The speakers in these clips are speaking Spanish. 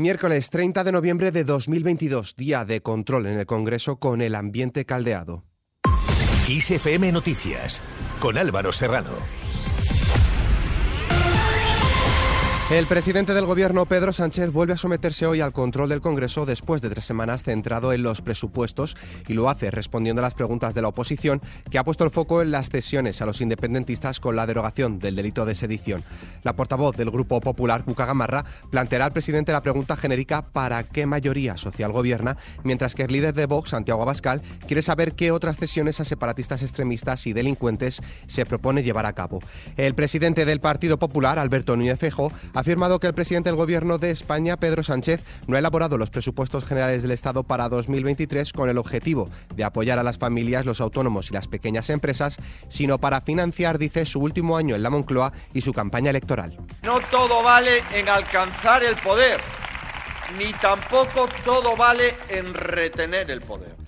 Miércoles 30 de noviembre de 2022, día de control en el Congreso con el ambiente caldeado. ISFM Noticias, con Álvaro Serrano. El presidente del Gobierno, Pedro Sánchez, vuelve a someterse hoy al control del Congreso después de tres semanas centrado en los presupuestos y lo hace respondiendo a las preguntas de la oposición, que ha puesto el foco en las cesiones a los independentistas con la derogación del delito de sedición. La portavoz del Grupo Popular, Cuca Gamarra, planteará al presidente la pregunta genérica ¿para qué mayoría social gobierna? Mientras que el líder de Vox, Santiago Abascal, quiere saber qué otras cesiones a separatistas extremistas y delincuentes se propone llevar a cabo. El presidente del Partido Popular, Alberto Núñez Fejo, ha afirmado que el presidente del Gobierno de España, Pedro Sánchez, no ha elaborado los presupuestos generales del Estado para 2023 con el objetivo de apoyar a las familias, los autónomos y las pequeñas empresas, sino para financiar, dice, su último año en la Moncloa y su campaña electoral. No todo vale en alcanzar el poder, ni tampoco todo vale en retener el poder.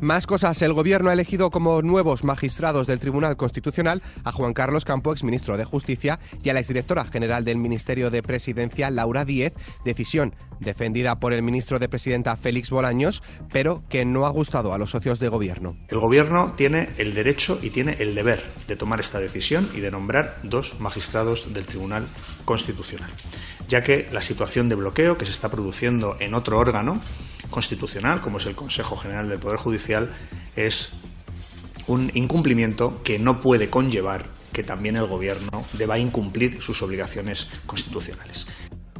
Más cosas. El Gobierno ha elegido como nuevos magistrados del Tribunal Constitucional a Juan Carlos Campo, exministro de Justicia, y a la exdirectora general del Ministerio de Presidencia, Laura Díez, decisión defendida por el ministro de Presidenta Félix Bolaños, pero que no ha gustado a los socios de Gobierno. El Gobierno tiene el derecho y tiene el deber de tomar esta decisión y de nombrar dos magistrados del Tribunal Constitucional, ya que la situación de bloqueo que se está produciendo en otro órgano constitucional, como es el Consejo General del Poder Judicial, es un incumplimiento que no puede conllevar que también el Gobierno deba incumplir sus obligaciones constitucionales.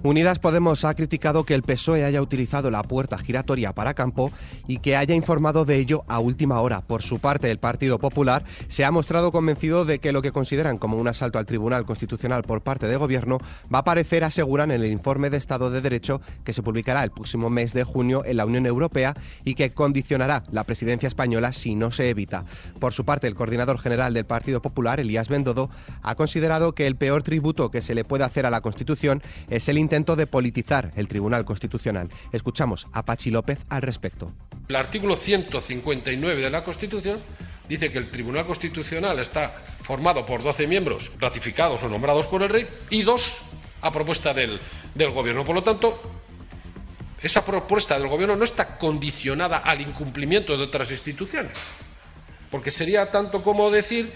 Unidas Podemos ha criticado que el PSOE haya utilizado la puerta giratoria para Campo y que haya informado de ello a última hora. Por su parte, el Partido Popular se ha mostrado convencido de que lo que consideran como un asalto al Tribunal Constitucional por parte del Gobierno va a aparecer, aseguran, en el informe de Estado de Derecho que se publicará el próximo mes de junio en la Unión Europea y que condicionará la presidencia española si no se evita. Por su parte, el coordinador general del Partido Popular, Elías Bendodo, ha considerado que el peor tributo que se le puede hacer a la Constitución es el intento de politizar el Tribunal Constitucional. Escuchamos a Pachi López al respecto. El artículo 159 de la Constitución dice que el Tribunal Constitucional está formado por 12 miembros ratificados o nombrados por el rey y dos a propuesta del, Gobierno. Por lo tanto, esa propuesta del Gobierno no está condicionada al incumplimiento de otras instituciones, porque sería tanto como decir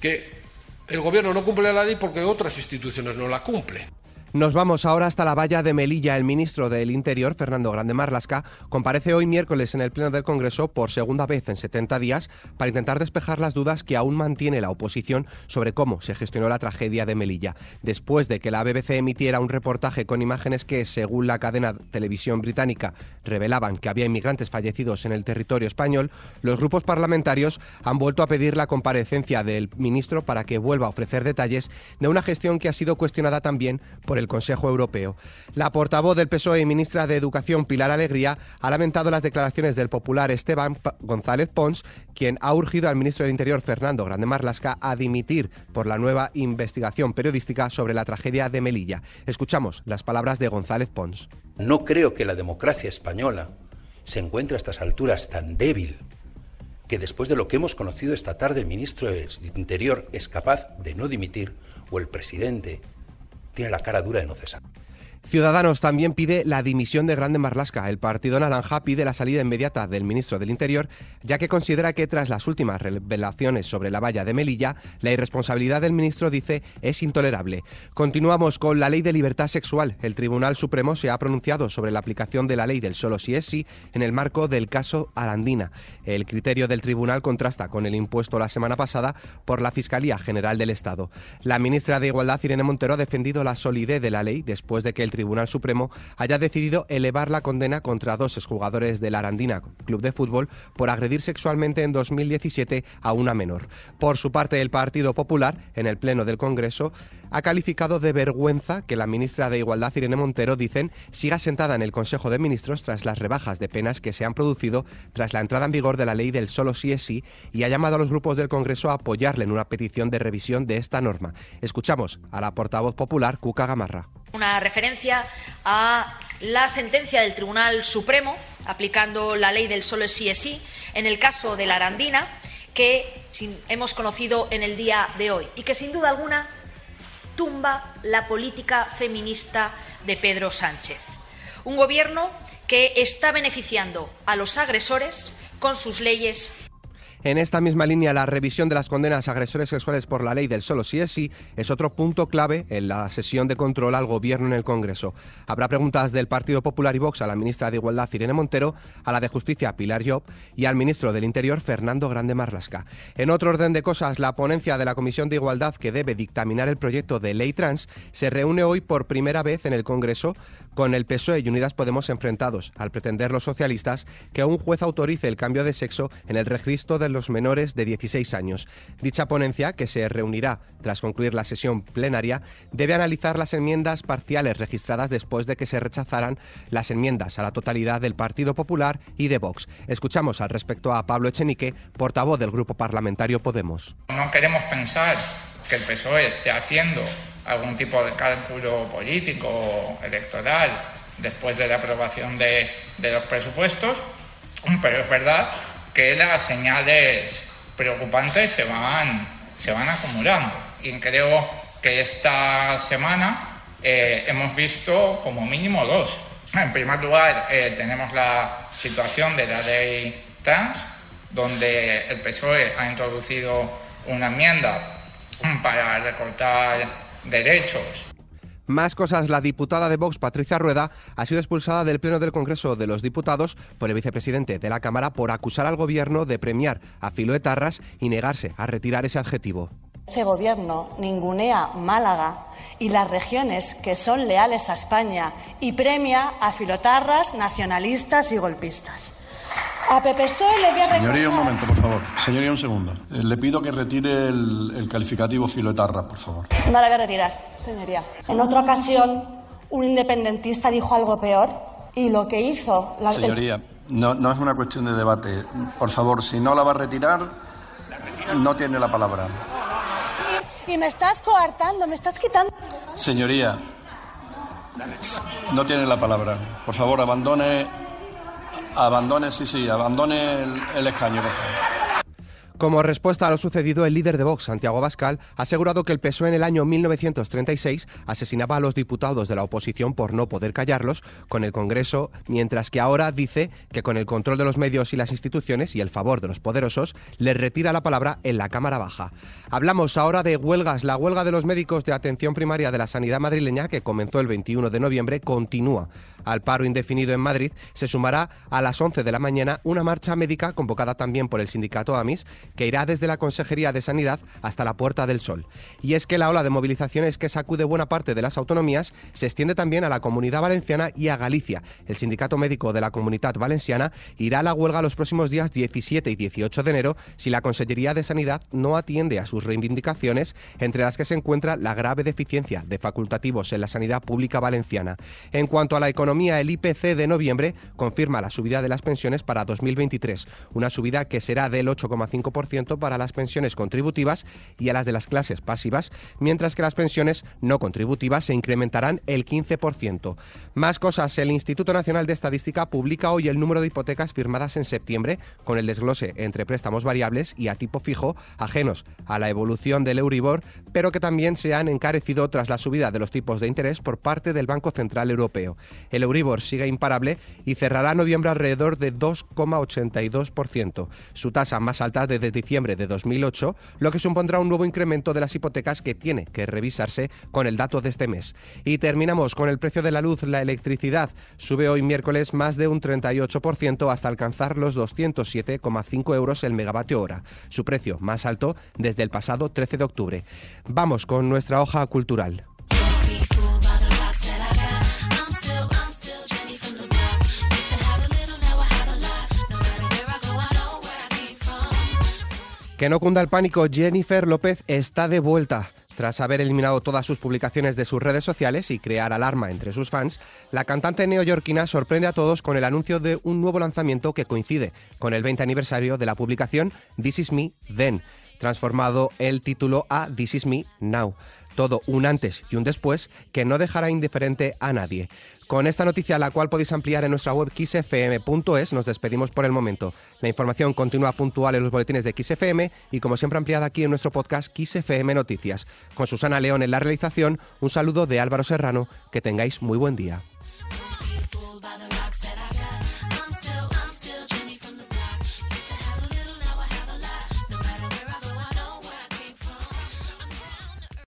que el Gobierno no cumple la ley porque otras instituciones no la cumplen. Nos vamos ahora hasta la valla de Melilla. El ministro del Interior, Fernando Grande Marlasca, comparece hoy miércoles en el Pleno del Congreso por segunda vez en 70 días para intentar despejar las dudas que aún mantiene la oposición sobre cómo se gestionó la tragedia de Melilla. Después de que la BBC emitiera un reportaje con imágenes que, según la cadena televisión británica, revelaban que había inmigrantes fallecidos en el territorio español, los grupos parlamentarios han vuelto a pedir la comparecencia del ministro para que vuelva a ofrecer detalles de una gestión que ha sido cuestionada también por el Consejo Europeo. La portavoz del PSOE y ministra de Educación, Pilar Alegría, ha lamentado las declaraciones del popular Esteban González Pons, quien ha urgido al ministro del Interior, Fernando Grande Marlasca, a dimitir por la nueva investigación periodística sobre la tragedia de Melilla. Escuchamos las palabras de González Pons. No creo que la democracia española se encuentre a estas alturas tan débil que después de lo que hemos conocido esta tarde el ministro del Interior es capaz de no dimitir o el presidente tiene la cara dura de no cesar. Ciudadanos también pide la dimisión de Grande Marlasca. El Partido Naranja pide la salida inmediata del ministro del Interior, ya que considera que tras las últimas revelaciones sobre la valla de Melilla, la irresponsabilidad del ministro, dice, es intolerable. Continuamos con la ley de libertad sexual. El Tribunal Supremo se ha pronunciado sobre la aplicación de la ley del solo si es sí en el marco del caso Arandina. El criterio del tribunal contrasta con el impuesto la semana pasada por la Fiscalía General del Estado. La ministra de Igualdad, Irene Montero, ha defendido la solidez de la ley después de que el Tribunal Supremo haya decidido elevar la condena contra dos exjugadores del Arandina Club de Fútbol por agredir sexualmente en 2017 a una menor. Por su parte, el Partido Popular, en el Pleno del Congreso, ha calificado de vergüenza que la ministra de Igualdad, Irene Montero, dicen, siga sentada en el Consejo de Ministros tras las rebajas de penas que se han producido tras la entrada en vigor de la ley del solo sí es sí y ha llamado a los grupos del Congreso a apoyarle en una petición de revisión de esta norma. Escuchamos a la portavoz popular, Cuca Gamarra. Una referencia a la sentencia del Tribunal Supremo, aplicando la ley del solo sí es sí, en el caso de la Arandina, que hemos conocido en el día de hoy y que, sin duda alguna, tumba la política feminista de Pedro Sánchez. Un gobierno que está beneficiando a los agresores con sus leyes en esta misma línea, la revisión de las condenas a agresores sexuales por la ley del solo sí es sí es otro punto clave en la sesión de control al Gobierno en el Congreso. Habrá preguntas del Partido Popular y Vox a la ministra de Igualdad, Irene Montero, a la de Justicia, Pilar Job, y al ministro del Interior, Fernando Grande Marlasca. En otro orden de cosas, la ponencia de la Comisión de Igualdad que debe dictaminar el proyecto de ley trans se reúne hoy por primera vez en el Congreso con el PSOE y Unidas Podemos enfrentados, al pretender los socialistas que un juez autorice el cambio de sexo en el registro de los menores de 16 años. Dicha ponencia, que se reunirá tras concluir la sesión plenaria, debe analizar las enmiendas parciales registradas después de que se rechazaran las enmiendas a la totalidad del Partido Popular y de Vox. Escuchamos al respecto a Pablo Echenique, portavoz del Grupo Parlamentario Podemos. No queremos pensar que el PSOE esté haciendo algún tipo de cálculo político electoral después de la aprobación de, de los presupuestos, pero es verdad que las señales preocupantes se van, se van acumulando. Y creo que esta semana eh, hemos visto como mínimo dos. En primer lugar, eh, tenemos la situación de la ley trans, donde el PSOE ha introducido una enmienda para recortar derechos. Más cosas, la diputada de Vox, Patricia Rueda, ha sido expulsada del Pleno del Congreso de los Diputados por el vicepresidente de la Cámara por acusar al Gobierno de premiar a filoetarras y negarse a retirar ese adjetivo. Este Gobierno ningunea Málaga y las regiones que son leales a España y premia a filotarras, nacionalistas y golpistas. A Pepe le voy a Señoría, un momento, por favor. Señoría, un segundo. Eh, le pido que retire el, calificativo filoetarra, por favor. No la voy a retirar, señoría. En otra ocasión, un independentista dijo algo peor y lo que hizo... La... Señoría, no, no es una cuestión de debate. Por favor, si no la va a retirar, no tiene la palabra. Y, y me estás coartando, me estás quitando... Señoría, no tiene la palabra. Por favor, abandone Abandone, sí, sí, abandone el, el escaño. Como respuesta a lo sucedido, el líder de Vox, Santiago Bascal, ha asegurado que el PSOE en el año 1936 asesinaba a los diputados de la oposición por no poder callarlos con el Congreso, mientras que ahora dice que con el control de los medios y las instituciones y el favor de los poderosos, les retira la palabra en la Cámara Baja. Hablamos ahora de huelgas. La huelga de los médicos de atención primaria de la sanidad madrileña, que comenzó el 21 de noviembre, continúa. Al paro indefinido en Madrid se sumará a las 11 de la mañana una marcha médica convocada también por el sindicato AMIS que irá desde la Consejería de Sanidad hasta la Puerta del Sol. Y es que la ola de movilizaciones que sacude buena parte de las autonomías se extiende también a la Comunidad Valenciana y a Galicia. El Sindicato Médico de la Comunidad Valenciana irá a la huelga los próximos días 17 y 18 de enero si la Consejería de Sanidad no atiende a sus reivindicaciones, entre las que se encuentra la grave deficiencia de facultativos en la sanidad pública valenciana. En cuanto a la economía, el IPC de noviembre confirma la subida de las pensiones para 2023, una subida que será del 8,5% para las pensiones contributivas y a las de las clases pasivas, mientras que las pensiones no contributivas se incrementarán el 15%. Más cosas, el Instituto Nacional de Estadística publica hoy el número de hipotecas firmadas en septiembre, con el desglose entre préstamos variables y a tipo fijo, ajenos a la evolución del Euribor, pero que también se han encarecido tras la subida de los tipos de interés por parte del Banco Central Europeo. El Euribor sigue imparable y cerrará noviembre alrededor de 2,82%, su tasa más alta desde diciembre de 2008, lo que supondrá un nuevo incremento de las hipotecas que tiene que revisarse con el dato de este mes. Y terminamos con el precio de la luz. La electricidad sube hoy miércoles más de un 38% hasta alcanzar los 207,5 euros el megavatio hora, su precio más alto desde el pasado 13 de octubre. Vamos con nuestra hoja cultural. Que no cunda el pánico, Jennifer López está de vuelta. Tras haber eliminado todas sus publicaciones de sus redes sociales y crear alarma entre sus fans, la cantante neoyorquina sorprende a todos con el anuncio de un nuevo lanzamiento que coincide con el 20 aniversario de la publicación This Is Me Then, transformado el título a This Is Me Now todo un antes y un después que no dejará indiferente a nadie. Con esta noticia, la cual podéis ampliar en nuestra web xfm.es, nos despedimos por el momento. La información continúa puntual en los boletines de XFM y como siempre ampliada aquí en nuestro podcast XFM Noticias. Con Susana León en la realización, un saludo de Álvaro Serrano, que tengáis muy buen día.